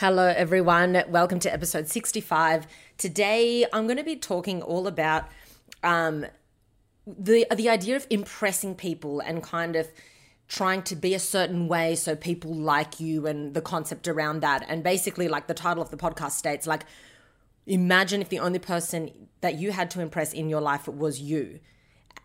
Hello, everyone. Welcome to episode 65. Today, I'm going to be talking all about um, the the idea of impressing people and kind of trying to be a certain way so people like you and the concept around that. And basically, like the title of the podcast states, like imagine if the only person that you had to impress in your life was you,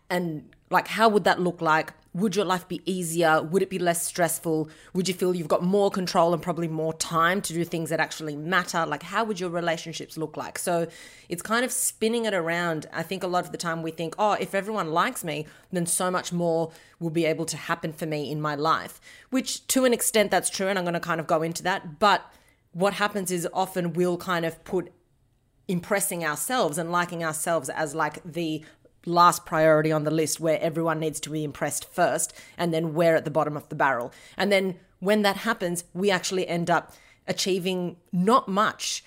and like how would that look like? Would your life be easier? Would it be less stressful? Would you feel you've got more control and probably more time to do things that actually matter? Like, how would your relationships look like? So, it's kind of spinning it around. I think a lot of the time we think, oh, if everyone likes me, then so much more will be able to happen for me in my life, which to an extent that's true. And I'm going to kind of go into that. But what happens is often we'll kind of put impressing ourselves and liking ourselves as like the last priority on the list where everyone needs to be impressed first and then we're at the bottom of the barrel. And then when that happens, we actually end up achieving not much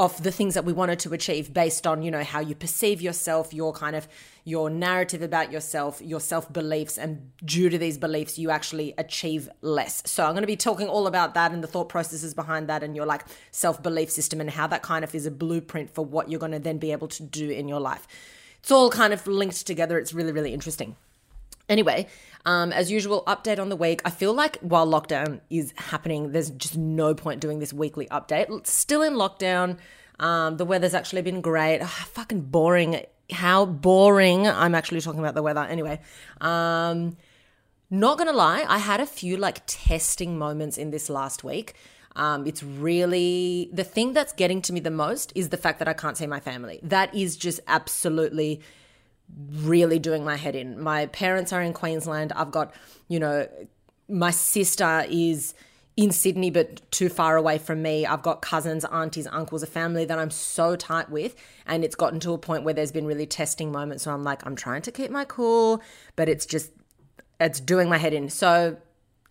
of the things that we wanted to achieve based on you know how you perceive yourself your kind of your narrative about yourself your self beliefs and due to these beliefs you actually achieve less so i'm going to be talking all about that and the thought processes behind that and your like self belief system and how that kind of is a blueprint for what you're going to then be able to do in your life it's all kind of linked together. It's really, really interesting. Anyway, um, as usual, update on the week. I feel like while lockdown is happening, there's just no point doing this weekly update. Still in lockdown. Um, the weather's actually been great. Ugh, fucking boring. How boring. I'm actually talking about the weather. Anyway, um, not gonna lie, I had a few like testing moments in this last week. Um, it's really the thing that's getting to me the most is the fact that I can't see my family. That is just absolutely really doing my head in. My parents are in Queensland. I've got, you know, my sister is in Sydney, but too far away from me. I've got cousins, aunties, uncles, a family that I'm so tight with. And it's gotten to a point where there's been really testing moments where I'm like, I'm trying to keep my cool, but it's just, it's doing my head in. So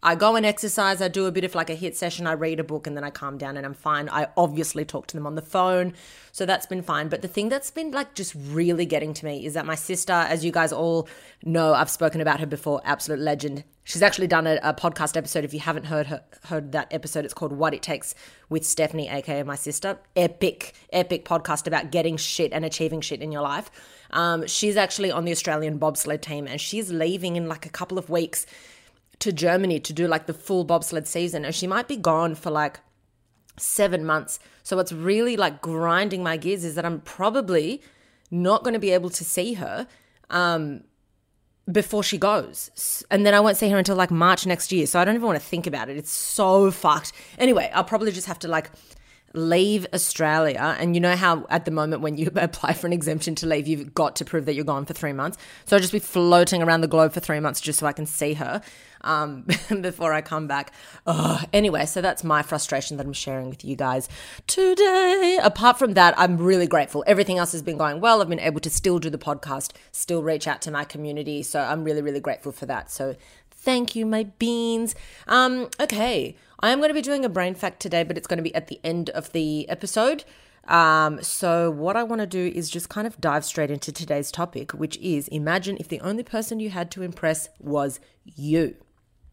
I go and exercise, I do a bit of like a HIIT session, I read a book and then I calm down and I'm fine. I obviously talk to them on the phone, so that's been fine. But the thing that's been like just really getting to me is that my sister, as you guys all know, I've spoken about her before, absolute legend. She's actually done a, a podcast episode. If you haven't heard her, heard that episode, it's called What It Takes with Stephanie, aka my sister. Epic, epic podcast about getting shit and achieving shit in your life. Um, she's actually on the Australian bobsled team and she's leaving in like a couple of weeks to Germany to do like the full bobsled season, and she might be gone for like seven months. So what's really like grinding my gears is that I'm probably not going to be able to see her um, before she goes. And then I won't see her until like March next year. So I don't even want to think about it. It's so fucked. Anyway, I'll probably just have to like leave Australia. And you know how at the moment when you apply for an exemption to leave, you've got to prove that you're gone for three months. So I'll just be floating around the globe for three months just so I can see her um, before I come back. Ugh. Anyway, so that's my frustration that I'm sharing with you guys today. Apart from that, I'm really grateful. Everything else has been going well. I've been able to still do the podcast, still reach out to my community. So I'm really, really grateful for that. So thank you, my beans. Um, okay. I am going to be doing a brain fact today, but it's going to be at the end of the episode. Um, so, what I want to do is just kind of dive straight into today's topic, which is imagine if the only person you had to impress was you.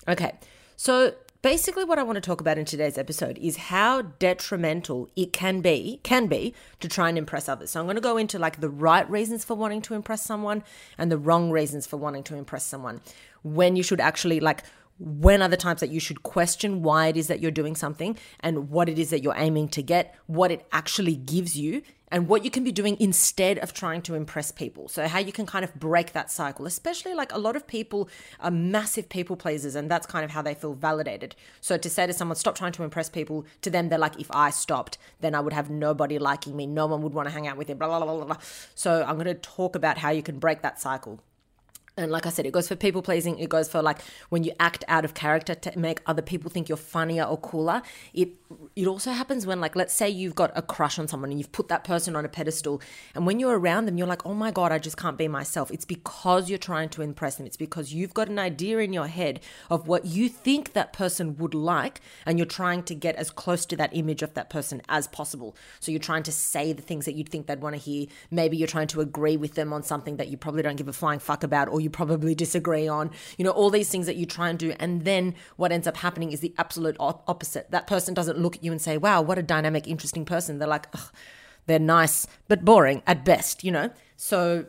Okay, so basically what I want to talk about in today's episode is how detrimental it can be, can be to try and impress others. So I'm going to go into like the right reasons for wanting to impress someone and the wrong reasons for wanting to impress someone. When you should actually like when are the times that you should question why it is that you're doing something and what it is that you're aiming to get, what it actually gives you, and what you can be doing instead of trying to impress people. So, how you can kind of break that cycle, especially like a lot of people are massive people pleasers, and that's kind of how they feel validated. So, to say to someone, stop trying to impress people, to them, they're like, if I stopped, then I would have nobody liking me, no one would want to hang out with you, blah, blah, blah, blah. So, I'm going to talk about how you can break that cycle. And like I said, it goes for people pleasing. It goes for like when you act out of character to make other people think you're funnier or cooler. It it also happens when like let's say you've got a crush on someone and you've put that person on a pedestal, and when you're around them, you're like, oh my god, I just can't be myself. It's because you're trying to impress them. It's because you've got an idea in your head of what you think that person would like, and you're trying to get as close to that image of that person as possible. So you're trying to say the things that you'd think they'd want to hear. Maybe you're trying to agree with them on something that you probably don't give a flying fuck about, or you probably disagree on, you know, all these things that you try and do. And then what ends up happening is the absolute opposite. That person doesn't look at you and say, wow, what a dynamic, interesting person. They're like, they're nice, but boring at best, you know? So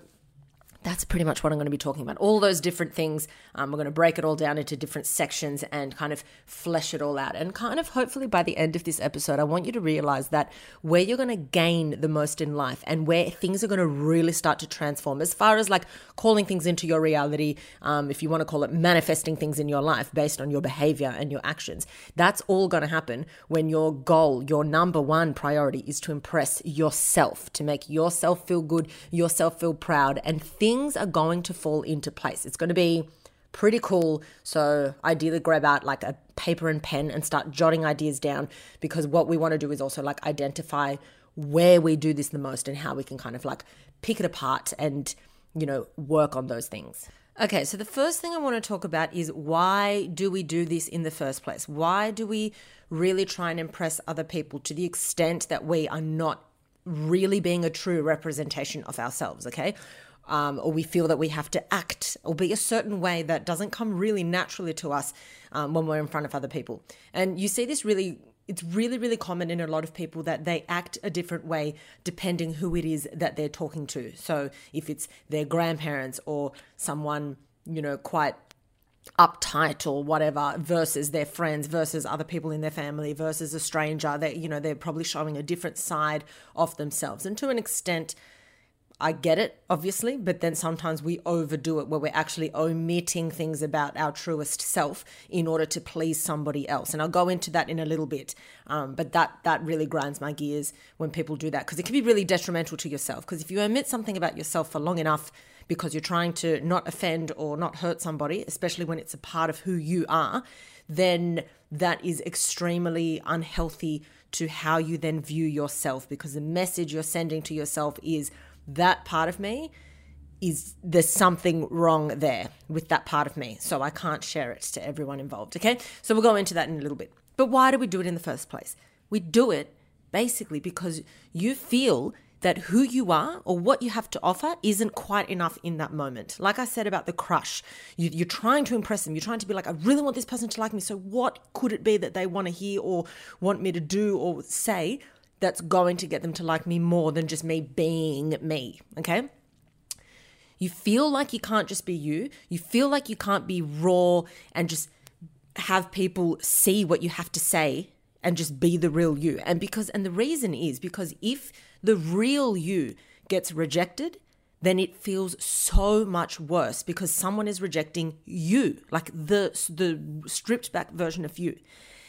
that's pretty much what I'm going to be talking about. All those different things. Um, we're going to break it all down into different sections and kind of flesh it all out. And kind of hopefully by the end of this episode, I want you to realize that where you're going to gain the most in life and where things are going to really start to transform, as far as like calling things into your reality, um, if you want to call it manifesting things in your life based on your behavior and your actions, that's all going to happen when your goal, your number one priority is to impress yourself, to make yourself feel good, yourself feel proud, and things things are going to fall into place. It's going to be pretty cool. So, ideally, grab out like a paper and pen and start jotting ideas down because what we want to do is also like identify where we do this the most and how we can kind of like pick it apart and, you know, work on those things. Okay, so the first thing I want to talk about is why do we do this in the first place? Why do we really try and impress other people to the extent that we are not really being a true representation of ourselves, okay? Um, or we feel that we have to act or be a certain way that doesn't come really naturally to us um, when we're in front of other people. And you see this really it's really really common in a lot of people that they act a different way depending who it is that they're talking to so if it's their grandparents or someone you know quite uptight or whatever versus their friends versus other people in their family versus a stranger that you know they're probably showing a different side of themselves and to an extent I get it, obviously, but then sometimes we overdo it where we're actually omitting things about our truest self in order to please somebody else. And I'll go into that in a little bit. Um, but that that really grinds my gears when people do that because it can be really detrimental to yourself. Because if you omit something about yourself for long enough because you're trying to not offend or not hurt somebody, especially when it's a part of who you are, then that is extremely unhealthy to how you then view yourself because the message you're sending to yourself is that part of me is there's something wrong there with that part of me. So I can't share it to everyone involved. Okay. So we'll go into that in a little bit. But why do we do it in the first place? We do it basically because you feel that who you are or what you have to offer isn't quite enough in that moment. Like I said about the crush, you, are trying to impress them. You're trying to be like, I really want this person to like me. So, what could it be that they want to hear or want me to do or say that's going to get them to like me more than just me being me. Okay. You feel like you can't just be you. You feel like you can't be raw and just have people see what you have to say and just be the real you. And because, and the reason is because if the real you gets rejected, then it feels so much worse because someone is rejecting you, like the the stripped back version of you.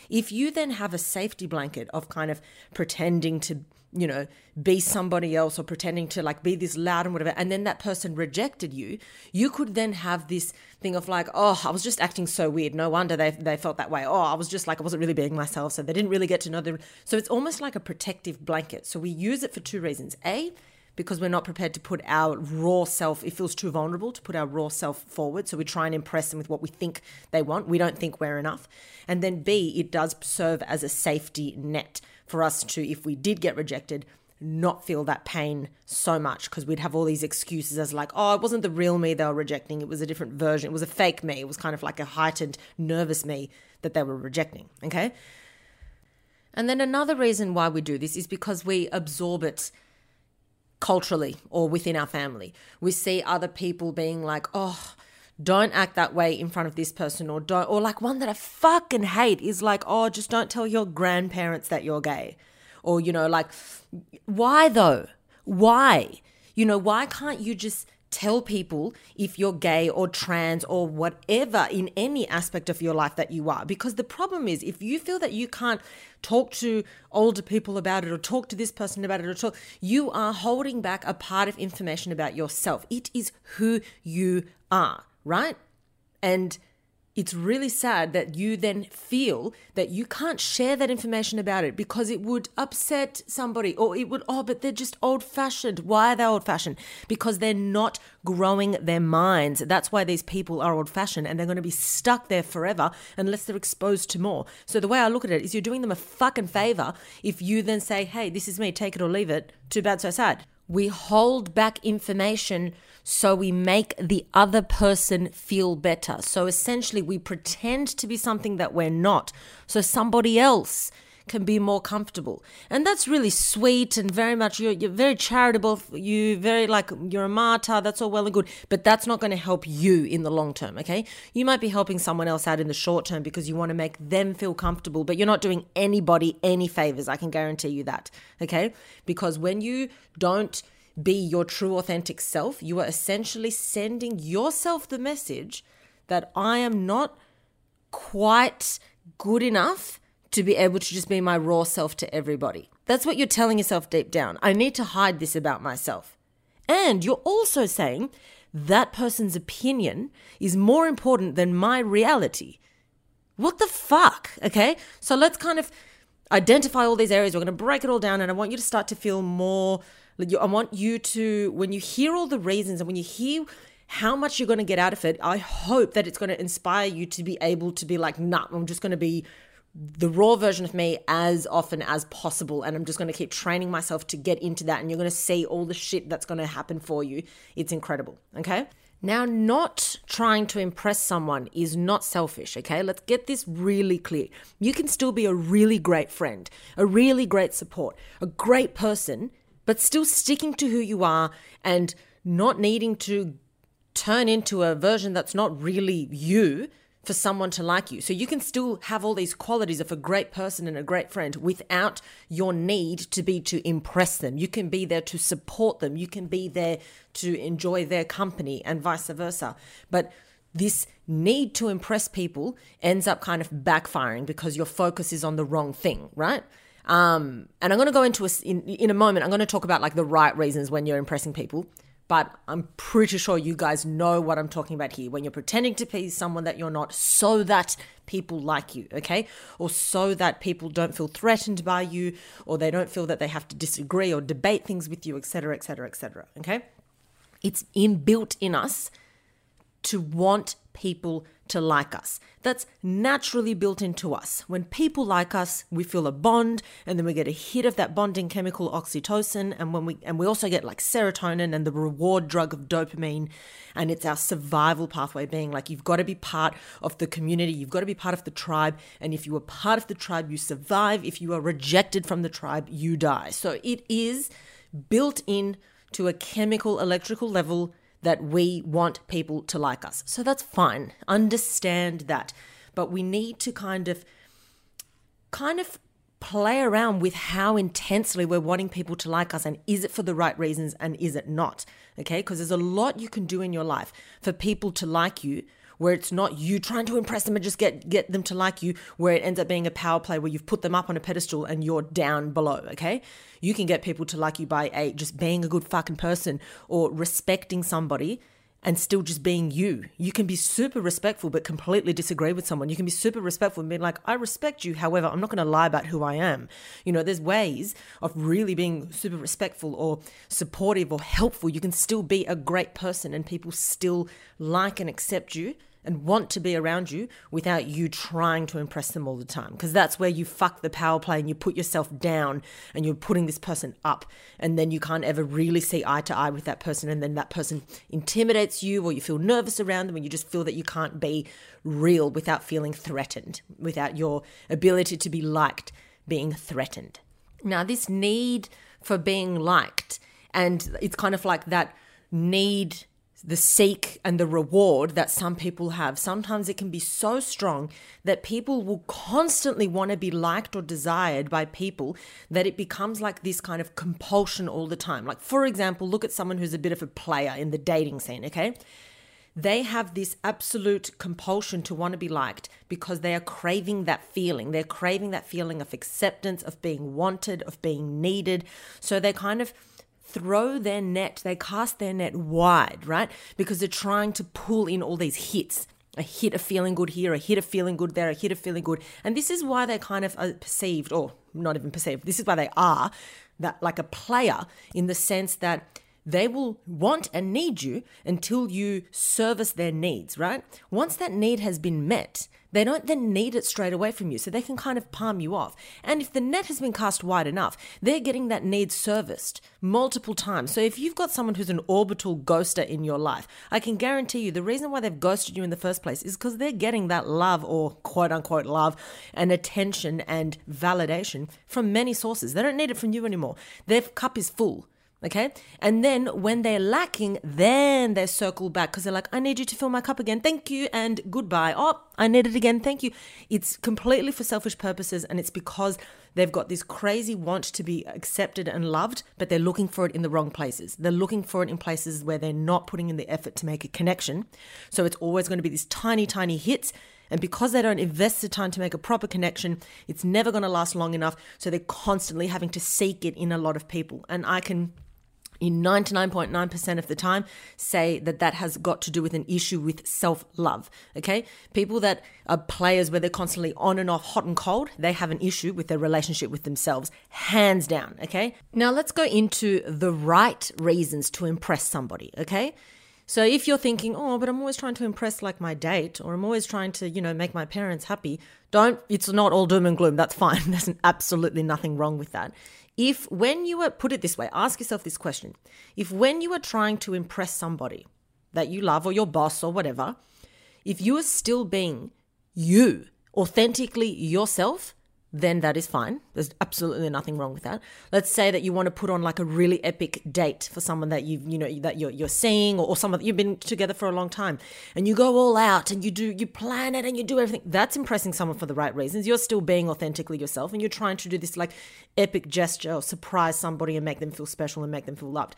If you then have a safety blanket of kind of pretending to, you know, be somebody else or pretending to like be this loud and whatever, and then that person rejected you, you could then have this thing of like, oh, I was just acting so weird. No wonder they, they felt that way. Oh, I was just like, I wasn't really being myself. So they didn't really get to know them. So it's almost like a protective blanket. So we use it for two reasons. A, because we're not prepared to put our raw self, it feels too vulnerable to put our raw self forward. So we try and impress them with what we think they want. We don't think we're enough. And then B, it does serve as a safety net for us to, if we did get rejected, not feel that pain so much because we'd have all these excuses as like, oh, it wasn't the real me they were rejecting. It was a different version. It was a fake me. It was kind of like a heightened, nervous me that they were rejecting. Okay. And then another reason why we do this is because we absorb it culturally or within our family. We see other people being like, oh, don't act that way in front of this person or don't or like one that I fucking hate is like, oh, just don't tell your grandparents that you're gay. Or, you know, like why though? Why? You know, why can't you just tell people if you're gay or trans or whatever in any aspect of your life that you are. Because the problem is, if you feel that you can't talk to older people about it or talk to this person about it or talk, you are holding back a part of information about yourself. It is who you are, right? And it's really sad that you then feel that you can't share that information about it because it would upset somebody or it would, oh, but they're just old fashioned. Why are they old fashioned? Because they're not growing their minds. That's why these people are old fashioned and they're going to be stuck there forever unless they're exposed to more. So the way I look at it is you're doing them a fucking favor if you then say, hey, this is me, take it or leave it. Too bad, so sad. We hold back information so we make the other person feel better. So essentially, we pretend to be something that we're not. So somebody else can be more comfortable. And that's really sweet and very much, you're, you're very charitable. You very like, you're a martyr. That's all well and good. But that's not going to help you in the long term, okay? You might be helping someone else out in the short term because you want to make them feel comfortable, but you're not doing anybody any favors. I can guarantee you that, okay? Because when you don't be your true authentic self, you are essentially sending yourself the message that I am not quite good enough to be able to just be my raw self to everybody. That's what you're telling yourself deep down. I need to hide this about myself. And you're also saying that person's opinion is more important than my reality. What the fuck? Okay. So let's kind of identify all these areas. We're going to break it all down. And I want you to start to feel more. I want you to, when you hear all the reasons and when you hear how much you're going to get out of it, I hope that it's going to inspire you to be able to be like, nah, I'm just going to be the raw version of me as often as possible. And I'm just going to keep training myself to get into that. And you're going to see all the shit that's going to happen for you. It's incredible. Okay. Now, not trying to impress someone is not selfish, okay? Let's get this really clear. You can still be a really great friend, a really great support, a great person, but still sticking to who you are and not needing to turn into a version that's not really you for someone to like you. So you can still have all these qualities of a great person and a great friend without your need to be to impress them. You can be there to support them. You can be there to enjoy their company and vice versa. But this need to impress people ends up kind of backfiring because your focus is on the wrong thing, right? Um, and I'm going to go into a, in, in a moment. I'm going to talk about like the right reasons when you're impressing people but I'm pretty sure you guys know what I'm talking about here when you're pretending to be someone that you're not so that people like you, okay? Or so that people don't feel threatened by you or they don't feel that they have to disagree or debate things with you, etc., etc., etc., okay? It's inbuilt in us to want people to like us. That's naturally built into us. When people like us, we feel a bond and then we get a hit of that bonding chemical oxytocin and when we and we also get like serotonin and the reward drug of dopamine and it's our survival pathway being like you've got to be part of the community, you've got to be part of the tribe and if you are part of the tribe you survive, if you are rejected from the tribe you die. So it is built in to a chemical electrical level that we want people to like us. So that's fine. Understand that. But we need to kind of kind of play around with how intensely we're wanting people to like us and is it for the right reasons and is it not? Okay? Because there's a lot you can do in your life for people to like you where it's not you trying to impress them and just get get them to like you where it ends up being a power play where you've put them up on a pedestal and you're down below okay you can get people to like you by a just being a good fucking person or respecting somebody and still just being you. You can be super respectful but completely disagree with someone. You can be super respectful and be like, I respect you. However, I'm not going to lie about who I am. You know, there's ways of really being super respectful or supportive or helpful. You can still be a great person and people still like and accept you and want to be around you without you trying to impress them all the time. Because that's where you fuck the power play and you put yourself down and you're putting this person up. And then you can't ever really see eye to eye with that person. And then that person intimidates you or you feel nervous around them and you just feel that you can't be real without feeling threatened, without your ability to be liked being threatened. Now, this need for being liked, and it's kind of like that need the seek and the reward that some people have, sometimes it can be so strong that people will constantly want to be liked or desired by people that it becomes like this kind of compulsion all the time. Like, for example, look at someone who's a bit of a player in the dating scene, okay? They have this absolute compulsion to want to be liked because they are craving that feeling. They're craving that feeling of acceptance, of being wanted, of being needed. So they kind of throw their net, they cast their net wide, right? Because they're trying to pull in all these hits. A hit of feeling good here, a hit of feeling good there, a hit of feeling good. And this is why they kind of are perceived, or not even perceived, this is why they are that like a player in the sense that they will want and need you until you service their needs, right? Once that need has been met, they don't then need it straight away from you, so they can kind of palm you off. And if the net has been cast wide enough, they're getting that need serviced multiple times. So if you've got someone who's an orbital ghoster in your life, I can guarantee you the reason why they've ghosted you in the first place is because they're getting that love or quote unquote love and attention and validation from many sources. They don't need it from you anymore. Their cup is full. Okay. And then when they're lacking, then they circle back because they're like, I need you to fill my cup again. Thank you. And goodbye. Oh, I need it again. Thank you. It's completely for selfish purposes. And it's because they've got this crazy want to be accepted and loved, but they're looking for it in the wrong places. They're looking for it in places where they're not putting in the effort to make a connection. So it's always going to be these tiny, tiny hits. And because they don't invest the time to make a proper connection, it's never going to last long enough. So they're constantly having to seek it in a lot of people. And I can in 99.9% of the time say that that has got to do with an issue with self love. Okay. People that are players where they're constantly on and off, hot and cold, they have an issue with their relationship with themselves, hands down. Okay. Now let's go into the right reasons to impress somebody. Okay. So if you're thinking, oh, but I'm always trying to impress like my date, or I'm always trying to, you know, make my parents happy, don't, it's not all doom and gloom. That's fine. There's absolutely nothing wrong with that. If when you are, put it this way, ask yourself this question. If when you are trying to impress somebody that you love or your boss or whatever, if you are still being you, authentically yourself, then that is fine. There's absolutely nothing wrong with that. Let's say that you want to put on like a really epic date for someone that you you know that you're you're seeing or, or someone you've been together for a long time, and you go all out and you do you plan it and you do everything. That's impressing someone for the right reasons. You're still being authentically yourself, and you're trying to do this like epic gesture or surprise somebody and make them feel special and make them feel loved.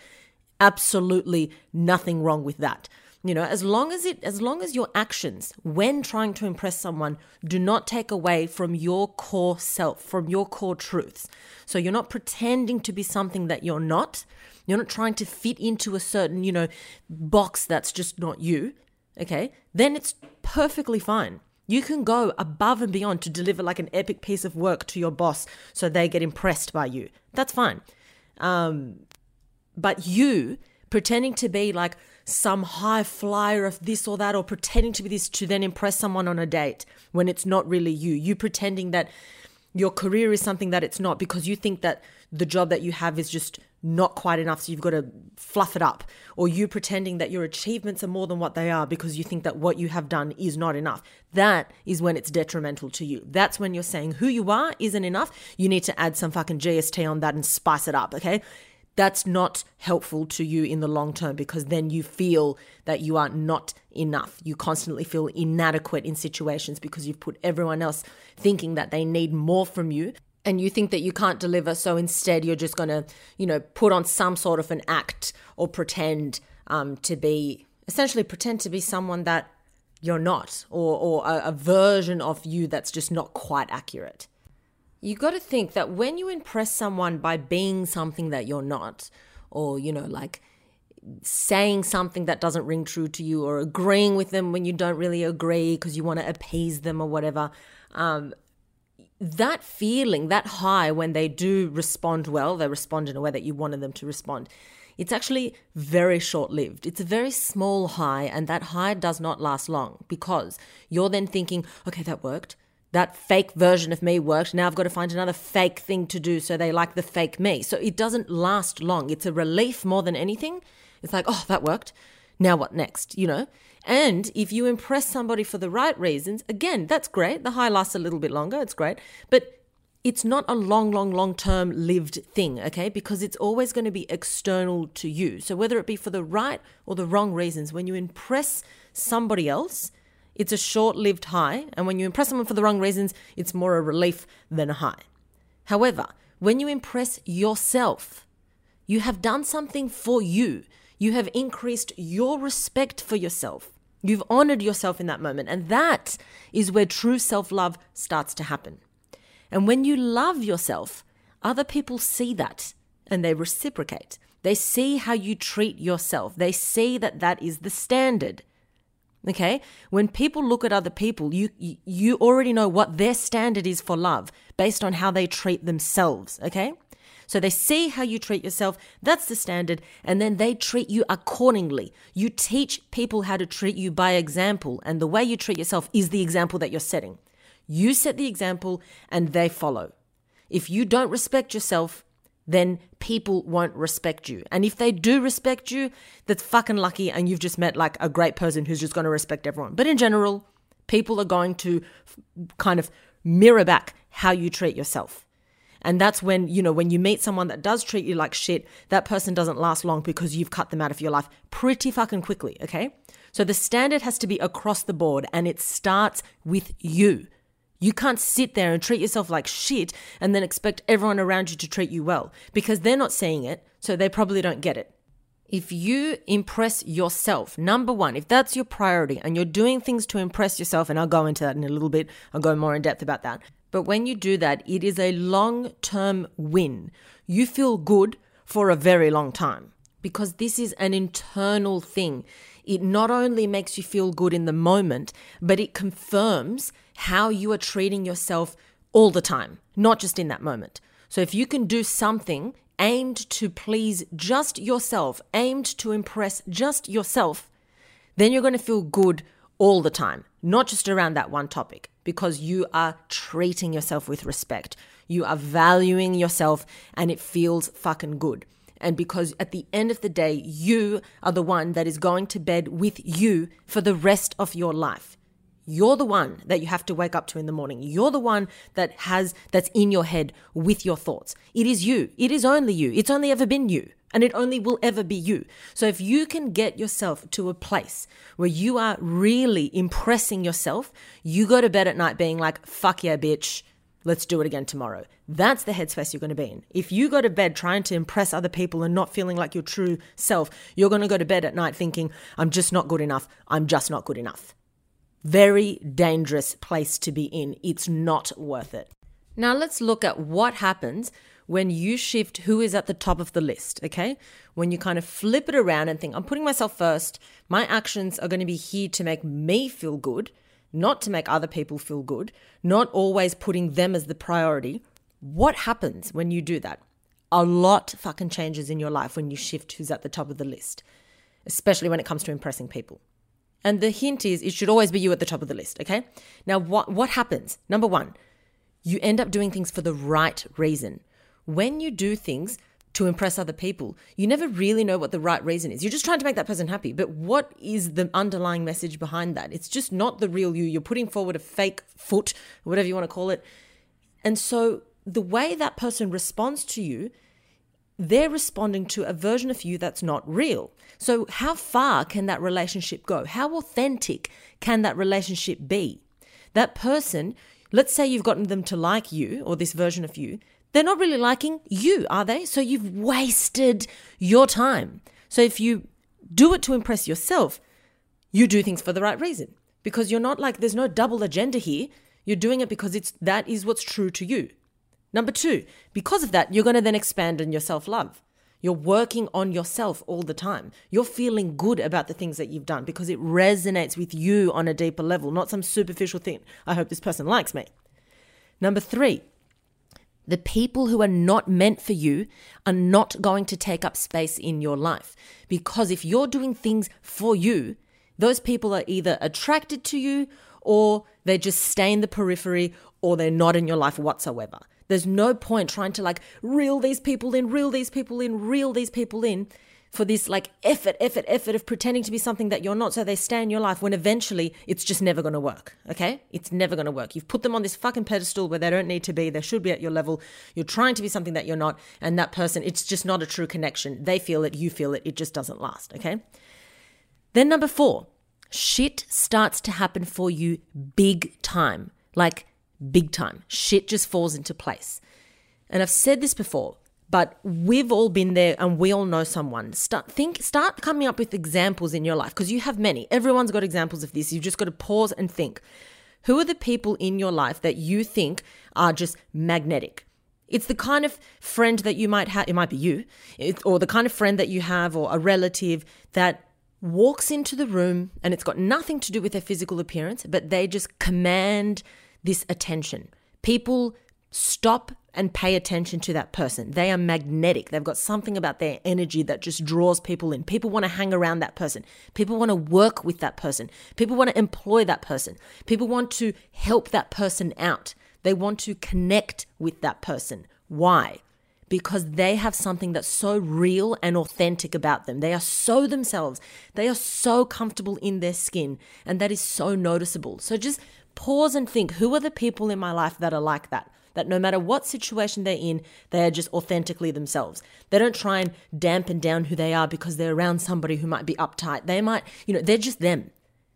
Absolutely nothing wrong with that. You know, as long as it as long as your actions when trying to impress someone do not take away from your core self, from your core truths. So you're not pretending to be something that you're not. You're not trying to fit into a certain, you know, box that's just not you. Okay? Then it's perfectly fine. You can go above and beyond to deliver like an epic piece of work to your boss so they get impressed by you. That's fine. Um, but you pretending to be like some high flyer of this or that, or pretending to be this to then impress someone on a date when it's not really you. You pretending that your career is something that it's not because you think that the job that you have is just not quite enough, so you've got to fluff it up. Or you pretending that your achievements are more than what they are because you think that what you have done is not enough. That is when it's detrimental to you. That's when you're saying who you are isn't enough. You need to add some fucking GST on that and spice it up, okay? That's not helpful to you in the long term because then you feel that you are not enough. You constantly feel inadequate in situations because you've put everyone else thinking that they need more from you and you think that you can't deliver so instead you're just going to you know put on some sort of an act or pretend um, to be essentially pretend to be someone that you're not or, or a, a version of you that's just not quite accurate you got to think that when you impress someone by being something that you're not, or, you know, like saying something that doesn't ring true to you, or agreeing with them when you don't really agree because you want to appease them or whatever, um, that feeling, that high when they do respond well, they respond in a way that you wanted them to respond. It's actually very short lived. It's a very small high, and that high does not last long because you're then thinking, okay, that worked that fake version of me worked. Now I've got to find another fake thing to do so they like the fake me. So it doesn't last long. It's a relief more than anything. It's like, oh, that worked. Now what next? You know? And if you impress somebody for the right reasons, again, that's great. The high lasts a little bit longer. It's great. But it's not a long, long, long term lived thing, okay? Because it's always going to be external to you. So whether it be for the right or the wrong reasons, when you impress somebody else, it's a short lived high, and when you impress someone for the wrong reasons, it's more a relief than a high. However, when you impress yourself, you have done something for you. You have increased your respect for yourself. You've honored yourself in that moment. And that is where true self love starts to happen. And when you love yourself, other people see that and they reciprocate. They see how you treat yourself. They see that that is the standard. Okay? When people look at other people, you you already know what their standard is for love based on how they treat themselves, okay? So they see how you treat yourself, that's the standard, and then they treat you accordingly. You teach people how to treat you by example, and the way you treat yourself is the example that you're setting. You set the example and they follow. If you don't respect yourself, then people won't respect you. And if they do respect you, that's fucking lucky and you've just met like a great person who's just going to respect everyone. But in general, people are going to kind of mirror back how you treat yourself. And that's when, you know, when you meet someone that does treat you like shit, that person doesn't last long because you've cut them out of your life pretty fucking quickly, okay? So the standard has to be across the board and it starts with you. You can't sit there and treat yourself like shit and then expect everyone around you to treat you well because they're not seeing it, so they probably don't get it. If you impress yourself, number one, if that's your priority and you're doing things to impress yourself, and I'll go into that in a little bit, I'll go more in depth about that. But when you do that, it is a long term win. You feel good for a very long time because this is an internal thing. It not only makes you feel good in the moment, but it confirms how you are treating yourself all the time, not just in that moment. So if you can do something aimed to please just yourself, aimed to impress just yourself, then you're going to feel good all the time, not just around that one topic, because you are treating yourself with respect. You are valuing yourself and it feels fucking good. And because at the end of the day, you are the one that is going to bed with you for the rest of your life. You're the one that you have to wake up to in the morning. You're the one that has, that's in your head with your thoughts. It is you. It is only you. It's only ever been you. And it only will ever be you. So if you can get yourself to a place where you are really impressing yourself, you go to bed at night being like, fuck yeah, bitch. Let's do it again tomorrow. That's the headspace you're going to be in. If you go to bed trying to impress other people and not feeling like your true self, you're going to go to bed at night thinking, I'm just not good enough. I'm just not good enough. Very dangerous place to be in. It's not worth it. Now let's look at what happens when you shift who is at the top of the list, okay? When you kind of flip it around and think, I'm putting myself first, my actions are going to be here to make me feel good, not to make other people feel good, not always putting them as the priority. What happens when you do that? A lot fucking changes in your life when you shift who's at the top of the list, especially when it comes to impressing people. And the hint is it should always be you at the top of the list, okay? Now, what, what happens? Number one, you end up doing things for the right reason. When you do things to impress other people, you never really know what the right reason is. You're just trying to make that person happy. But what is the underlying message behind that? It's just not the real you. You're putting forward a fake foot, whatever you want to call it. And so the way that person responds to you they're responding to a version of you that's not real. So, how far can that relationship go? How authentic can that relationship be? That person, let's say you've gotten them to like you or this version of you, they're not really liking you, are they? So, you've wasted your time. So, if you do it to impress yourself, you do things for the right reason because you're not like there's no double agenda here. You're doing it because it's that is what's true to you. Number two, because of that, you're going to then expand on your self love. You're working on yourself all the time. You're feeling good about the things that you've done because it resonates with you on a deeper level, not some superficial thing. I hope this person likes me. Number three, the people who are not meant for you are not going to take up space in your life. Because if you're doing things for you, those people are either attracted to you or they just stay in the periphery or they're not in your life whatsoever. There's no point trying to like reel these people in, reel these people in, reel these people in for this like effort, effort, effort of pretending to be something that you're not so they stay in your life when eventually it's just never going to work. Okay? It's never going to work. You've put them on this fucking pedestal where they don't need to be. They should be at your level. You're trying to be something that you're not. And that person, it's just not a true connection. They feel it, you feel it. It just doesn't last. Okay? Then number four, shit starts to happen for you big time. Like big time. Shit just falls into place. And I've said this before, but we've all been there and we all know someone. Start think start coming up with examples in your life because you have many. Everyone's got examples of this. You've just got to pause and think. Who are the people in your life that you think are just magnetic? It's the kind of friend that you might have, it might be you, or the kind of friend that you have, or a relative that walks into the room and it's got nothing to do with their physical appearance, but they just command this attention. People Stop and pay attention to that person. They are magnetic. They've got something about their energy that just draws people in. People want to hang around that person. People want to work with that person. People want to employ that person. People want to help that person out. They want to connect with that person. Why? Because they have something that's so real and authentic about them. They are so themselves. They are so comfortable in their skin. And that is so noticeable. So just pause and think who are the people in my life that are like that? that no matter what situation they're in, they are just authentically themselves. They don't try and dampen down who they are because they're around somebody who might be uptight. They might, you know, they're just them.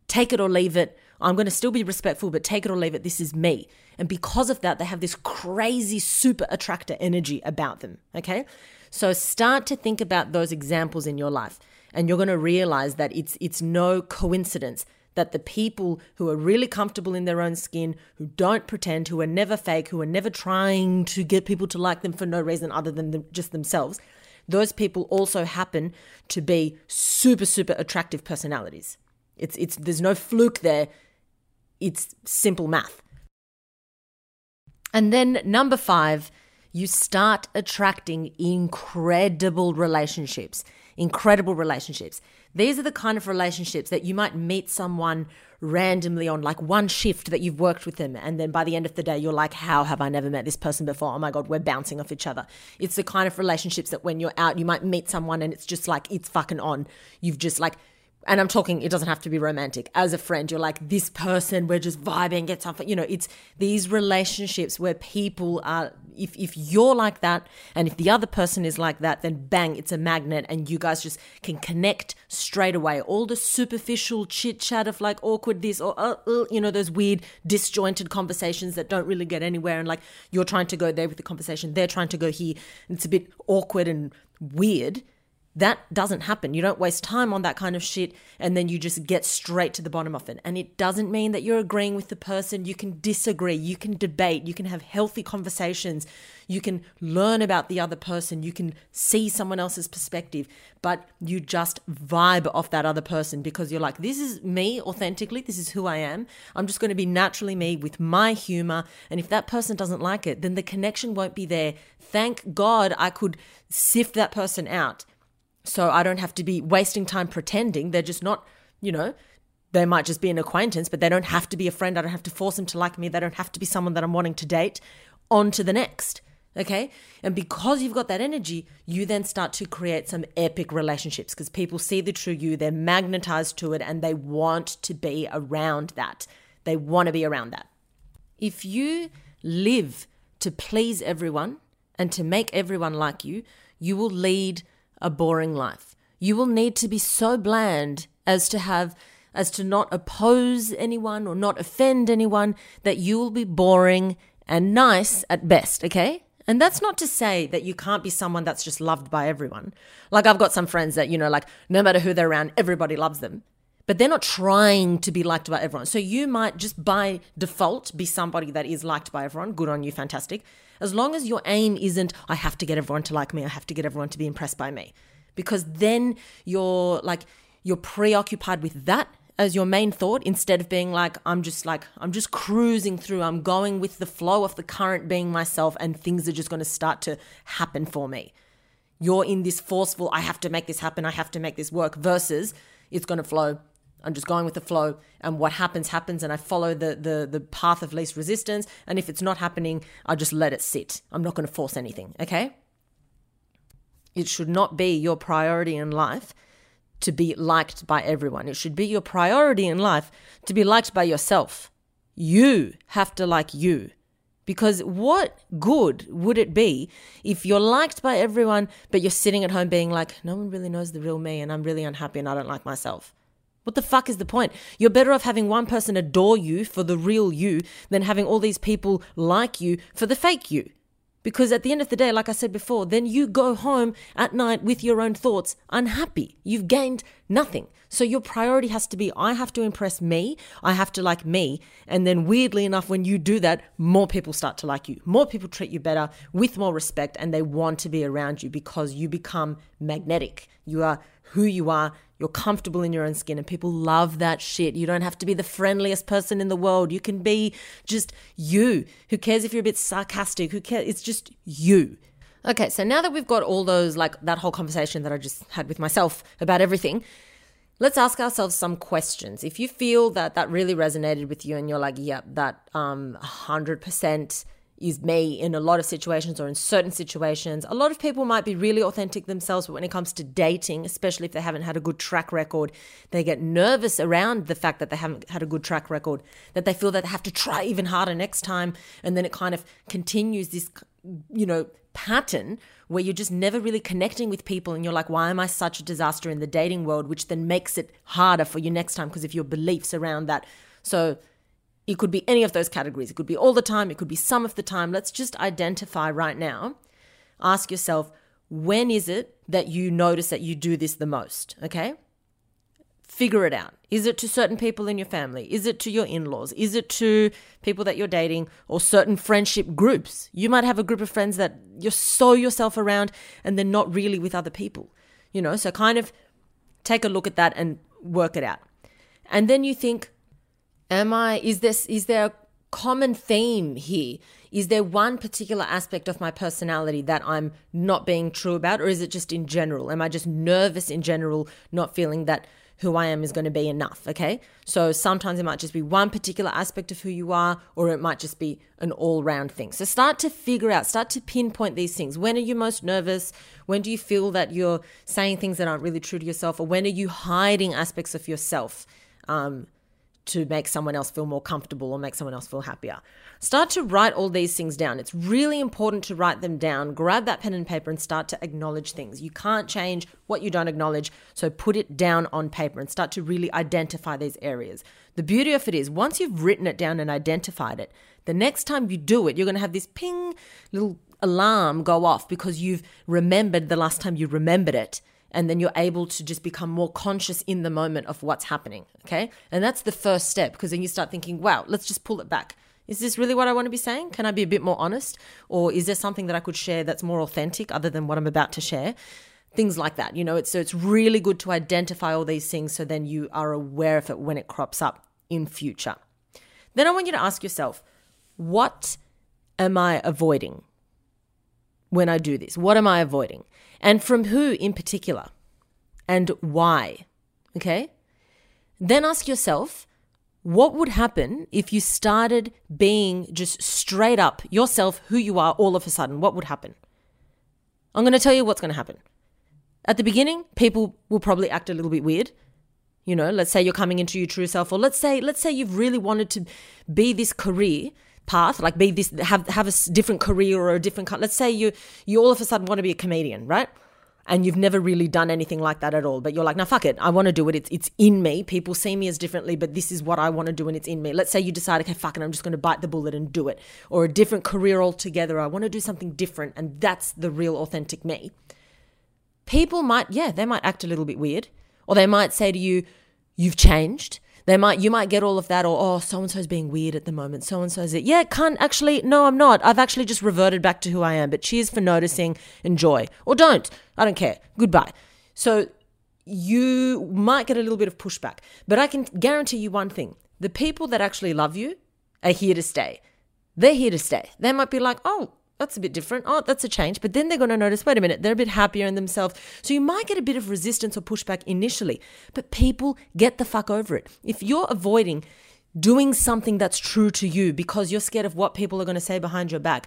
Take it or leave it. I'm going to still be respectful, but take it or leave it. This is me. And because of that, they have this crazy super attractor energy about them. Okay. So start to think about those examples in your life. And you're going to realize that it's, it's no coincidence that the people who are really comfortable in their own skin, who don't pretend, who are never fake, who are never trying to get people to like them for no reason other than them, just themselves, those people also happen to be super, super attractive personalities. It's, it's, there's no fluke there. It's simple math. And then number five, you start attracting incredible relationships. Incredible relationships. These are the kind of relationships that you might meet someone randomly on like one shift that you've worked with them. And then by the end of the day, you're like, how have I never met this person before? Oh my God, we're bouncing off each other. It's the kind of relationships that when you're out, you might meet someone and it's just like, it's fucking on. You've just like, and I'm talking, it doesn't have to be romantic. As a friend, you're like, this person, we're just vibing, get something. You know, it's these relationships where people are, if, if you're like that and if the other person is like that, then bang, it's a magnet and you guys just can connect straight away. All the superficial chit chat of like awkward this or, uh, uh, you know, those weird disjointed conversations that don't really get anywhere. And like you're trying to go there with the conversation, they're trying to go here. It's a bit awkward and weird that doesn't happen. You don't waste time on that kind of shit and then you just get straight to the bottom of it. And it doesn't mean that you're agreeing with the person. You can disagree, you can debate, you can have healthy conversations, you can learn about the other person, you can see someone else's perspective, but you just vibe off that other person because you're like, this is me authentically, this is who I am. I'm just going to be naturally me with my humor. And if that person doesn't like it, then the connection won't be there. Thank God I could sift that person out so I don't have to be wasting time pretending. They're just not, you know, they might just be an acquaintance, but they don't have to be a friend. I don't have to force them to like me. They don't have to be someone that I'm wanting to date. On to the next. Okay. And because you've got that energy, you then start to create some epic relationships because people see the true you, they're magnetized to it, and they want to be around that. They want to be around that. If you live to please everyone and to make everyone like you, you will lead a boring life. You will need to be so bland as to have as to not oppose anyone or not offend anyone that you will be boring and nice at best, okay? And that's not to say that you can't be someone that's just loved by everyone. Like I've got some friends that, you know, like no matter who they're around, everybody loves them. But they're not trying to be liked by everyone. So you might just by default be somebody that is liked by everyone. Good on you, fantastic. As long as your aim isn't, I have to get everyone to like me, I have to get everyone to be impressed by me. Because then you're like, you're preoccupied with that as your main thought instead of being like, I'm just like, I'm just cruising through, I'm going with the flow of the current being myself, and things are just going to start to happen for me. You're in this forceful, I have to make this happen, I have to make this work, versus it's going to flow I'm just going with the flow and what happens happens and I follow the the the path of least resistance and if it's not happening I just let it sit. I'm not going to force anything, okay? It should not be your priority in life to be liked by everyone. It should be your priority in life to be liked by yourself. You have to like you. Because what good would it be if you're liked by everyone, but you're sitting at home being like, no one really knows the real me and I'm really unhappy and I don't like myself? What the fuck is the point? You're better off having one person adore you for the real you than having all these people like you for the fake you. Because at the end of the day, like I said before, then you go home at night with your own thoughts unhappy. You've gained nothing. So your priority has to be I have to impress me, I have to like me. And then, weirdly enough, when you do that, more people start to like you. More people treat you better with more respect and they want to be around you because you become magnetic. You are who you are. You're comfortable in your own skin, and people love that shit. You don't have to be the friendliest person in the world. You can be just you. Who cares if you're a bit sarcastic? Who cares? It's just you. Okay, so now that we've got all those, like that whole conversation that I just had with myself about everything, let's ask ourselves some questions. If you feel that that really resonated with you and you're like, yep, that um, 100% is me in a lot of situations or in certain situations. A lot of people might be really authentic themselves, but when it comes to dating, especially if they haven't had a good track record, they get nervous around the fact that they haven't had a good track record, that they feel that they have to try even harder next time. And then it kind of continues this, you know, pattern where you're just never really connecting with people and you're like, why am I such a disaster in the dating world? Which then makes it harder for you next time because of your beliefs around that. So, it could be any of those categories. It could be all the time, it could be some of the time. Let's just identify right now. Ask yourself, when is it that you notice that you do this the most? Okay? Figure it out. Is it to certain people in your family? Is it to your in laws? Is it to people that you're dating or certain friendship groups? You might have a group of friends that you sow yourself around and they're not really with other people. You know, so kind of take a look at that and work it out. And then you think, Am I, is this, is there a common theme here? Is there one particular aspect of my personality that I'm not being true about, or is it just in general? Am I just nervous in general, not feeling that who I am is going to be enough? Okay. So sometimes it might just be one particular aspect of who you are, or it might just be an all round thing. So start to figure out, start to pinpoint these things. When are you most nervous? When do you feel that you're saying things that aren't really true to yourself? Or when are you hiding aspects of yourself? Um, to make someone else feel more comfortable or make someone else feel happier. Start to write all these things down. It's really important to write them down. Grab that pen and paper and start to acknowledge things. You can't change what you don't acknowledge, so put it down on paper and start to really identify these areas. The beauty of it is, once you've written it down and identified it, the next time you do it, you're going to have this ping little alarm go off because you've remembered the last time you remembered it and then you're able to just become more conscious in the moment of what's happening. Okay. And that's the first step because then you start thinking, wow, let's just pull it back. Is this really what I want to be saying? Can I be a bit more honest? Or is there something that I could share that's more authentic other than what I'm about to share? Things like that. You know, it's so it's really good to identify all these things so then you are aware of it when it crops up in future. Then I want you to ask yourself, what am I avoiding when I do this? What am I avoiding? And from who in particular, and why. Okay? Then ask yourself, what would happen if you started being just straight up yourself, who you are, all of a sudden? What would happen? I'm going to tell you what's going to happen. At the beginning, people will probably act a little bit weird. You know, let's say you're coming into your true self, or let's say, let's say you've really wanted to be this career path, like be this, have have a different career or a different. Let's say you you all of a sudden want to be a comedian, right? And you've never really done anything like that at all, but you're like, no, fuck it, I want to do it. It's it's in me. People see me as differently, but this is what I want to do, and it's in me. Let's say you decide, okay, fuck it, I'm just going to bite the bullet and do it, or a different career altogether. I want to do something different, and that's the real authentic me. People might, yeah, they might act a little bit weird, or they might say to you, you've changed they might you might get all of that or oh so and so's being weird at the moment. So and so's it. Yeah, can't actually no, I'm not. I've actually just reverted back to who I am. But cheers for noticing. Enjoy. Or don't. I don't care. Goodbye. So you might get a little bit of pushback. But I can guarantee you one thing. The people that actually love you are here to stay. They're here to stay. They might be like, oh, that's a bit different. Oh, that's a change. But then they're going to notice, wait a minute, they're a bit happier in themselves. So you might get a bit of resistance or pushback initially, but people get the fuck over it. If you're avoiding doing something that's true to you because you're scared of what people are going to say behind your back,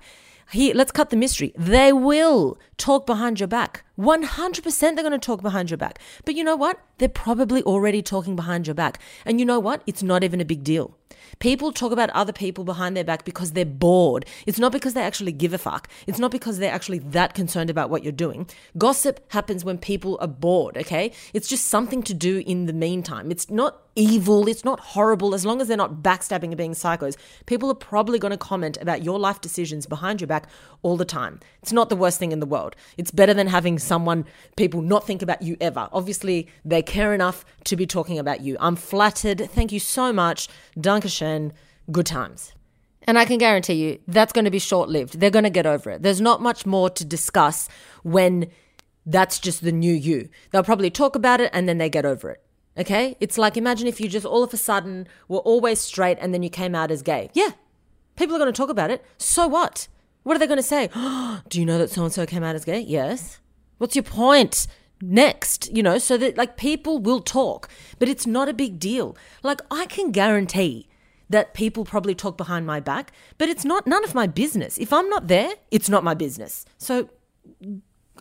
here, let's cut the mystery. They will talk behind your back. 100% they're going to talk behind your back. But you know what? They're probably already talking behind your back. And you know what? It's not even a big deal. People talk about other people behind their back because they're bored. It's not because they actually give a fuck. It's not because they're actually that concerned about what you're doing. Gossip happens when people are bored, okay? It's just something to do in the meantime. It's not evil, it's not horrible, as long as they're not backstabbing and being psychos. People are probably going to comment about your life decisions behind your back all the time. It's not the worst thing in the world. It's better than having someone, people not think about you ever. Obviously, they care enough to be talking about you. I'm flattered. Thank you so much. Dankeschön. Good times. And I can guarantee you that's going to be short lived. They're going to get over it. There's not much more to discuss when That's just the new you. They'll probably talk about it and then they get over it. Okay? It's like imagine if you just all of a sudden were always straight and then you came out as gay. Yeah. People are going to talk about it. So what? What are they going to say? Do you know that so and so came out as gay? Yes. What's your point? Next, you know, so that like people will talk, but it's not a big deal. Like I can guarantee that people probably talk behind my back, but it's not none of my business. If I'm not there, it's not my business. So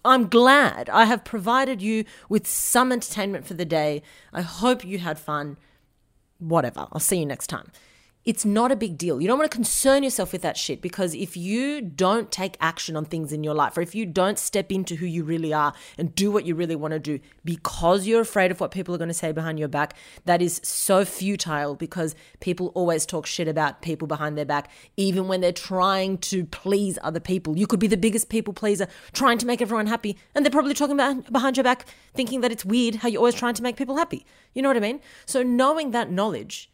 I'm glad I have provided you with some entertainment for the day. I hope you had fun. Whatever. I'll see you next time it's not a big deal. You don't want to concern yourself with that shit because if you don't take action on things in your life or if you don't step into who you really are and do what you really want to do because you're afraid of what people are going to say behind your back, that is so futile because people always talk shit about people behind their back, even when they're trying to please other people. You could be the biggest people pleaser trying to make everyone happy, and they're probably talking about behind your back, thinking that it's weird how you're always trying to make people happy. You know what I mean? So, knowing that knowledge,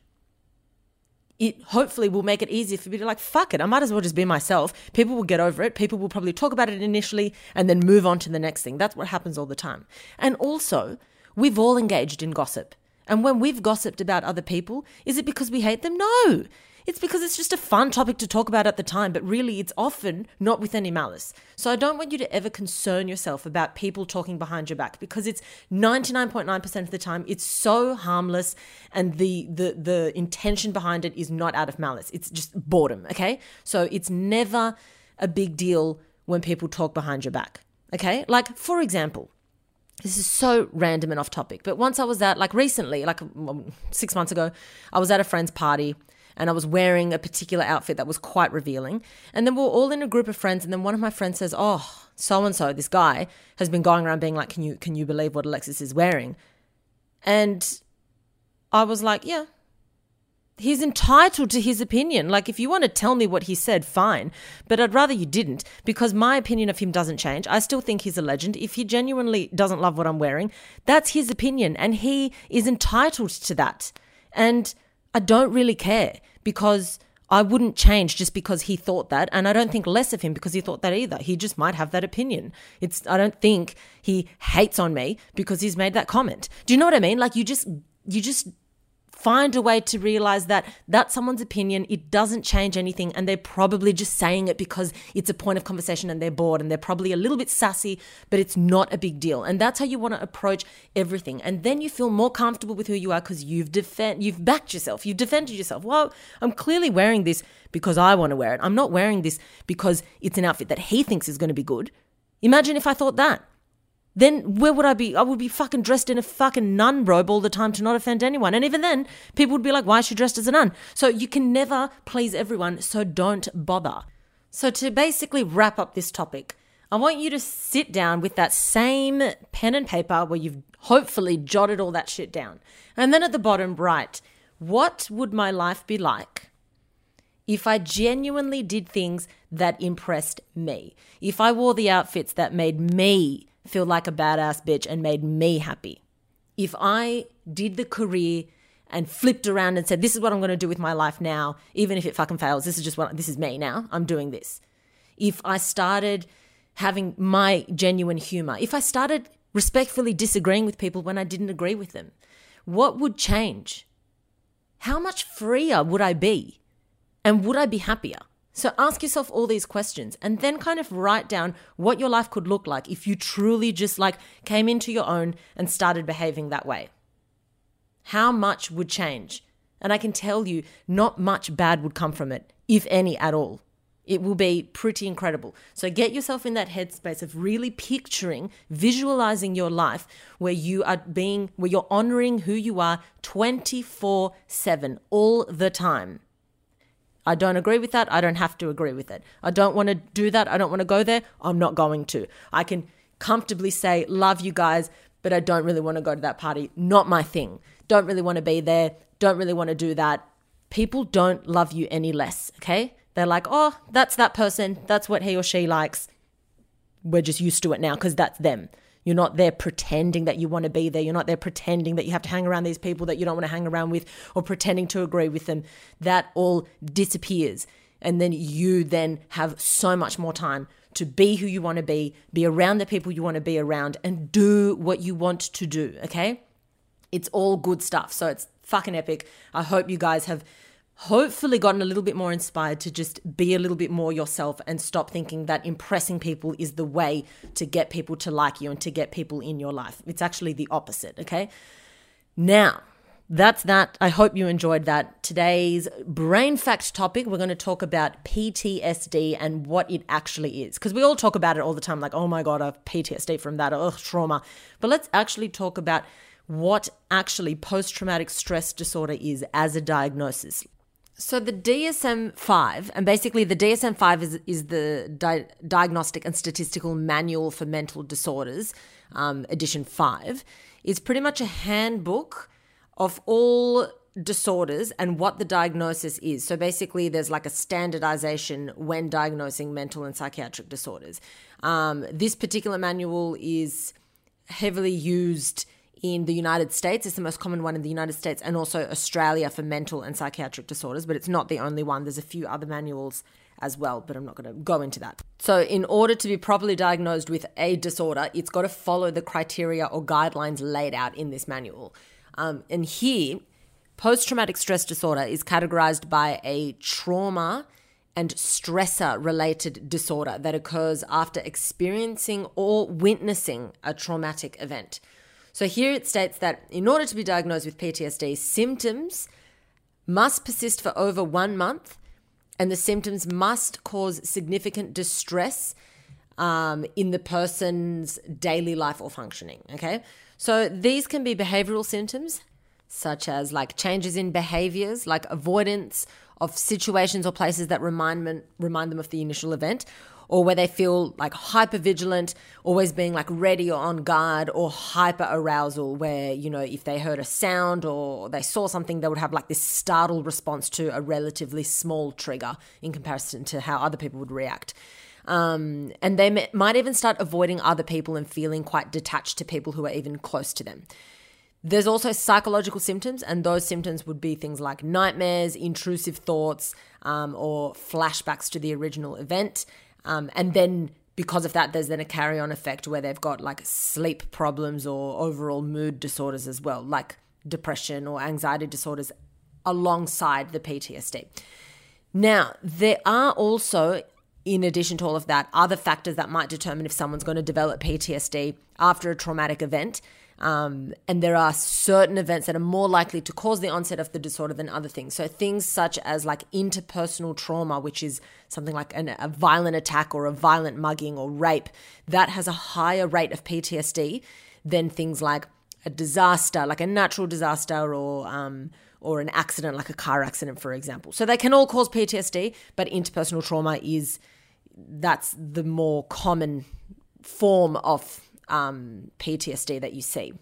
it hopefully will make it easier for me to like, fuck it, I might as well just be myself. People will get over it. People will probably talk about it initially and then move on to the next thing. That's what happens all the time. And also, we've all engaged in gossip. And when we've gossiped about other people, is it because we hate them? No. It's because it's just a fun topic to talk about at the time, but really it's often not with any malice. So I don't want you to ever concern yourself about people talking behind your back because it's 99.9% of the time it's so harmless and the the the intention behind it is not out of malice. It's just boredom, okay? So it's never a big deal when people talk behind your back. Okay? Like for example, this is so random and off topic, but once I was at, like recently, like um, six months ago, I was at a friend's party and I was wearing a particular outfit that was quite revealing. And then we are all in a group of friends, and then one of my friends says, "Oh, so and so, this guy has been going around being like, can you can you believe what Alexis is wearing?" And I was like, "Yeah." He's entitled to his opinion. Like, if you want to tell me what he said, fine. But I'd rather you didn't, because my opinion of him doesn't change. I still think he's a legend. If he genuinely doesn't love what I'm wearing, that's his opinion, and he is entitled to that. And I don't really care because I wouldn't change just because he thought that. And I don't think less of him because he thought that either. He just might have that opinion. It's, I don't think he hates on me because he's made that comment. Do you know what I mean? Like you just, you just find a way to realize that that's someone's opinion. It doesn't change anything. And they're probably just saying it because it's a point of conversation and they're bored and they're probably a little bit sassy, but it's not a big deal. And that's how you want to approach everything. And then you feel more comfortable with who you are because you've defend, you've backed yourself, you've defended yourself. Well, I'm clearly wearing this because I want to wear it. I'm not wearing this because it's an outfit that he thinks is going to be good. Imagine if I thought that then where would I be? I would be fucking dressed in a fucking nun robe all the time to not offend anyone. And even then, people would be like, why is she dressed as a nun? So you can never please everyone, so don't bother. So to basically wrap up this topic, I want you to sit down with that same pen and paper where you've hopefully jotted all that shit down. And then at the bottom, write, what would my life be like if I genuinely did things that impressed me? If I wore the outfits that made me feel like a badass bitch and made me happy. If I did the career and flipped around and said, This is what I'm going to do with my life now, even if it fucking fails, this is just what this is me now, I'm doing this. If I started having my genuine humor, if I started respectfully disagreeing with people when I didn't agree with them, what would change? How much freer would I be? And would I be happier? So ask yourself all these questions and then kind of write down what your life could look like if you truly just like came into your own and started behaving that way. How much would change? And I can tell you, not much bad would come from it, if any at all. It will be pretty incredible. So get yourself in that headspace of really picturing, visualizing your life where you are being, where you're honoring who you are 24 7 all the time. I don't agree with that. I don't have to agree with it. I don't want to do that. I don't want to go there. I'm not going to. I can comfortably say, love you guys, but I don't really want to go to that party. Not my thing. Don't really want to be there. Don't really want to do that. People don't love you any less, okay? They're like, oh, that's that person. That's what he or she likes. We're just used to it now because that's them. You're not there pretending that you want to be there. You're not there pretending that you have to hang around these people that you don't want to hang around with or pretending to agree with them. That all disappears. And then you then have so much more time to be who you want to be, be around the people you want to be around, and do what you want to do, okay? It's all good stuff. So it's fucking epic. I hope you guys have hopefully gotten a little bit more inspired to just be a little bit more yourself and stop thinking that impressing people is the way to get people to like you and to get people in your life. It's actually the opposite, okay? Now, that's that. I hope you enjoyed that. Today's brain fact topic, we're going to talk about PTSD and what it actually is. Because we all talk about it all the time, like, oh my God, I have PTSD from that, ugh, trauma. But let's actually talk about what actually post traumatic stress disorder is as a diagnosis. So the DSM-5, and basically the DSM-5 is, is the Di- Diagnostic and Statistical Manual for Mental Disorders, um, edition 5, is pretty much a handbook of all disorders and what the diagnosis is. So basically, there's like a standardization when diagnosing mental and psychiatric disorders. Um, this particular manual is heavily used in the United States. It's the most common one in the United States and also Australia for mental and psychiatric disorders, but it's not the only one. There's a few other manuals as well, but I'm not going to go into that. So, in order to be properly diagnosed with a disorder, it's got to follow the criteria or guidelines laid out in this manual. Um, and here, post traumatic stress disorder is categorized by a trauma and stressor related disorder that occurs after experiencing or witnessing a traumatic event. So here it states that in order to be diagnosed with PTSD, symptoms must persist for over one month and the symptoms must cause significant distress um, in the person's daily life or functioning. Okay. So these can be behavioral symptoms, such as like changes in behaviors, like avoidance of situations or places that remind, remind them of the initial event, or where they feel like hyper vigilant, always being like ready or on guard, or hyper arousal, where, you know, if they heard a sound or they saw something, they would have like this startled response to a relatively small trigger in comparison to how other people would react. Um, and they might even start avoiding other people and feeling quite detached to people who are even close to them. There's also psychological symptoms, and those symptoms would be things like nightmares, intrusive thoughts, um, or flashbacks to the original event. Um, and then because of that, there's then a carry on effect where they've got like sleep problems or overall mood disorders as well, like depression or anxiety disorders alongside the PTSD. Now, there are also in addition to all of that, other factors that might determine if someone's going to develop PTSD after a traumatic event. Um, and there are certain events that are more likely to cause the onset of the disorder than other things. So things such as like interpersonal trauma, which is something like an, a violent attack or a violent mugging or rape, that has a higher rate of PTSD than things like a disaster, like a natural disaster or um, or an accident, like a car accident, for example. So they can all cause PTSD, but interpersonal trauma is that's the more common form of um, PTSD that you see.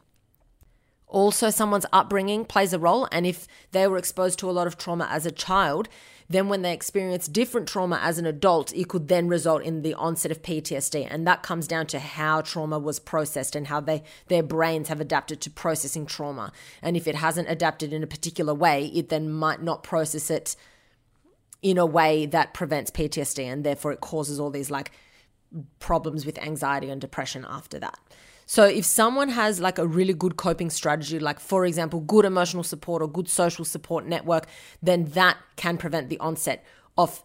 Also, someone's upbringing plays a role, and if they were exposed to a lot of trauma as a child, then when they experience different trauma as an adult, it could then result in the onset of PTSD. And that comes down to how trauma was processed and how they their brains have adapted to processing trauma. And if it hasn't adapted in a particular way, it then might not process it in a way that prevents PTSD and therefore it causes all these like problems with anxiety and depression after that. So if someone has like a really good coping strategy, like for example, good emotional support or good social support network, then that can prevent the onset of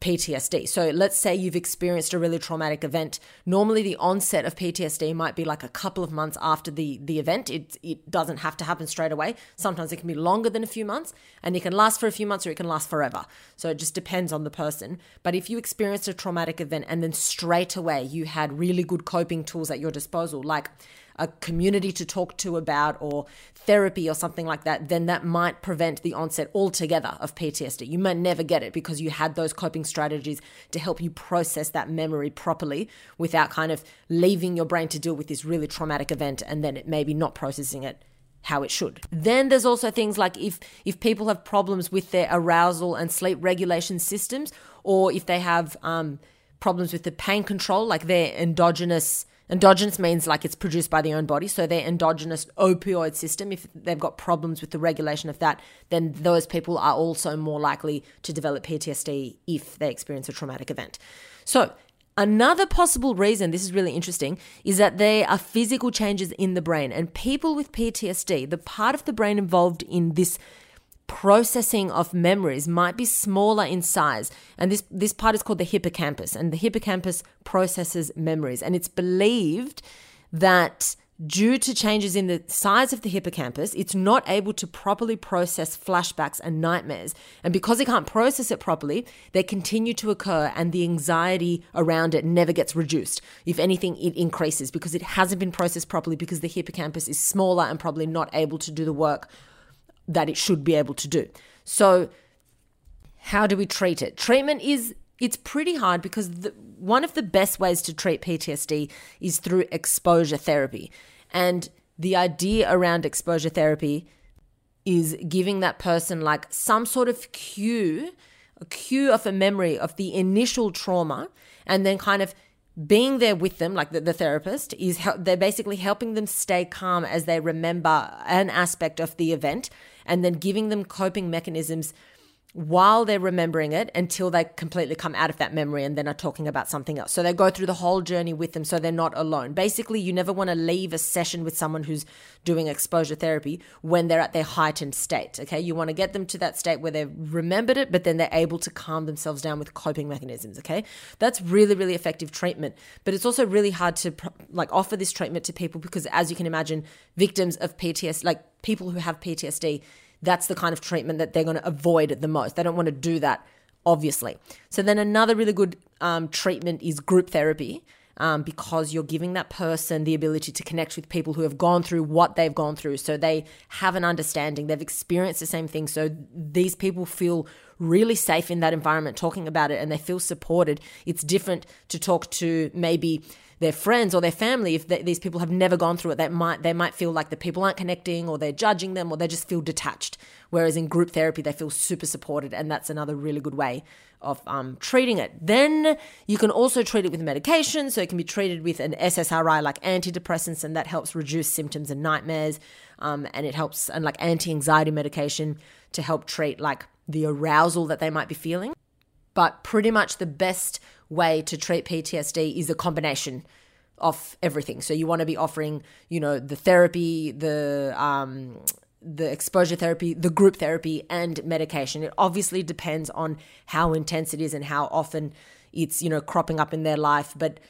PTSD. So let's say you've experienced a really traumatic event. Normally the onset of PTSD might be like a couple of months after the the event. It it doesn't have to happen straight away. Sometimes it can be longer than a few months and it can last for a few months or it can last forever. So it just depends on the person. But if you experienced a traumatic event and then straight away you had really good coping tools at your disposal like a community to talk to about or therapy or something like that, then that might prevent the onset altogether of PTSD. You might never get it because you had those coping strategies to help you process that memory properly without kind of leaving your brain to deal with this really traumatic event and then it maybe not processing it how it should. Then there's also things like if if people have problems with their arousal and sleep regulation systems, or if they have um, problems with the pain control, like their endogenous Endogenous means like it's produced by the own body. So their endogenous opioid system, if they've got problems with the regulation of that, then those people are also more likely to develop PTSD if they experience a traumatic event. So Another possible reason, this is really interesting, is that there are physical changes in the brain. And people with PTSD, the part of the brain involved in this processing of memories might be smaller in size. And this, this part is called the hippocampus. And the hippocampus processes memories. And it's believed that Due to changes in the size of the hippocampus, it's not able to properly process flashbacks and nightmares. And because it can't process it properly, they continue to occur and the anxiety around it never gets reduced. If anything, it increases because it hasn't been processed properly because the hippocampus is smaller and probably not able to do the work that it should be able to do. So, how do we treat it? Treatment is it's pretty hard because the, one of the best ways to treat PTSD is through exposure therapy. And the idea around exposure therapy is giving that person like some sort of cue, a cue of a memory of the initial trauma, and then kind of being there with them, like the, the therapist, is they're basically helping them stay calm as they remember an aspect of the event and then giving them coping mechanisms while they're remembering it until they completely come out of that memory and then are talking about something else. So they go through the whole journey with them so they're not alone. Basically, you never want to leave a session with someone who's doing exposure therapy when they're at their heightened state. Okay. You want to get them to that state where they've remembered it, but then they're able to calm themselves down with coping mechanisms. Okay. That's really, really effective treatment. But it's also really hard to like offer this treatment to people because, as you can imagine, victims of PTSD, like people who have PTSD, that's the kind of treatment that they're going to avoid the most. They don't want to do that, obviously. So then another really good um, treatment is group therapy. Um, because you're giving that person the ability to connect with people who have gone through what they've gone through. So they have an understanding, they've experienced the same thing. So these people feel really safe in that environment talking about it and they feel supported. It's different to talk to maybe their friends or their family if they, these people have never gone through it they might they might feel like the people aren't connecting or they're judging them or they just feel detached. Whereas in group therapy they feel super supported and that's another really good way of um, treating it. Then you can also treat it with medication. So it can be treated with an ssri like antidepressants and that helps reduce symptoms and nightmares. Um, and it helps and like anti-anxiety medication to help treat like the arousal that they might be feeling. But pretty much the best way to treat PTSD is a combination of everything. So you want to be offering, you know, the therapy, the um, the exposure therapy, the group therapy, and medication. It obviously depends on how intense it is and how often it's you know cropping up in their life, but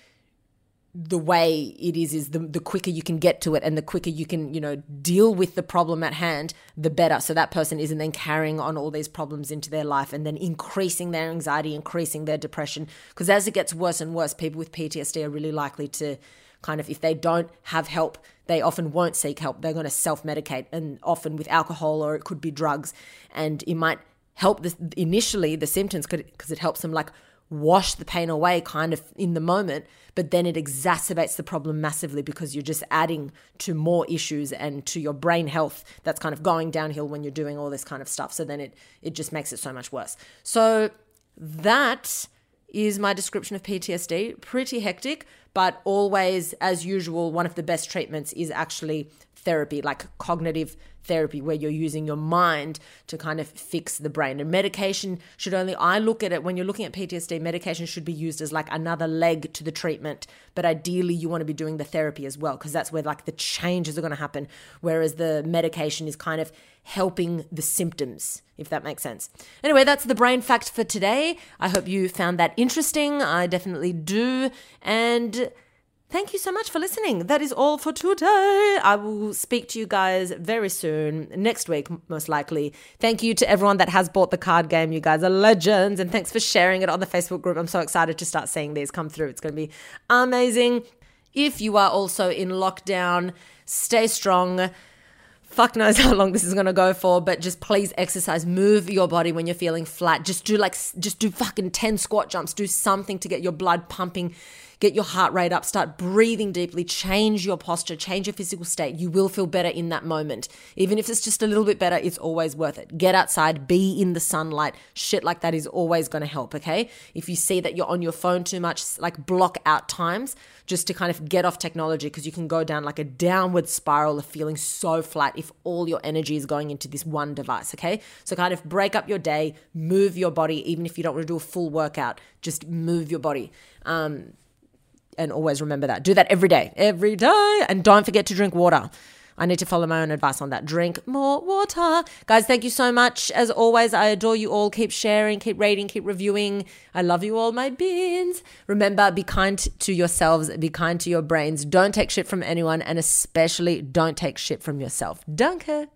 the way it is is the, the quicker you can get to it and the quicker you can you know deal with the problem at hand the better. So that person isn't then carrying on all these problems into their life and then increasing their anxiety increasing their depression. Because as it gets worse and worse people with ptsd are really likely to kind of if they don't have help they often won't seek help. They're going to self-medicate and often with alcohol or it could be drugs. And it might help initially the symptoms because it helps them like wash the pain away kind of in the moment, but then it exacerbates the problem massively because you're just adding to more issues and to your brain health that's kind of going downhill when you're doing all this kind of stuff. So then it it just makes it so much worse. So that is my description of PTSD. Pretty hectic, but always as usual one of the best treatments is actually therapy, like cognitive therapy where you're using your mind to kind of fix the brain. And medication should only, I look at it when you're looking at PTSD, medication should be used as like another leg to the treatment. But ideally, you want to be doing the therapy as well because that's where like the changes are going to happen. Whereas the medication is kind of helping the symptoms, if that makes sense. Anyway, that's the brain fact for today. I hope you found that interesting. I definitely do. And Thank you so much for listening. That is all for today. I will speak to you guys very soon, next week, most likely. Thank you to everyone that has bought the card game. You guys are legends. And thanks for sharing it on the Facebook group. I'm so excited to start seeing these come through. It's going to be amazing. If you are also in lockdown, stay strong fuck knows how long this is going to go for but just please exercise move your body when you're feeling flat just do like just do fucking 10 squat jumps do something to get your blood pumping get your heart rate up, start breathing deeply, change your posture, change your physical state. You will feel better in that moment. Even if it's just a little bit better, it's always worth it. Get outside, be in the sunlight. Shit like that is always going to help, okay? If you see that you're on your phone too much, like block out times just to kind of get off technology because you can go down like a downward spiral of feeling so flat if all your energy is going into this one device, okay? So kind of break up your day, move your body, even if you don't want to do a full workout, just move your body. Um, and always remember that. Do that every day, every day. And don't forget to drink water. I need to follow my own advice on that. Drink more water. Guys, thank you so much. As always, I adore you all. Keep sharing, keep rating, keep reviewing. I love you all, my beans. Remember, be kind to yourselves, be kind to your brains. Don't take shit from anyone, and especially don't take shit from yourself. Danke.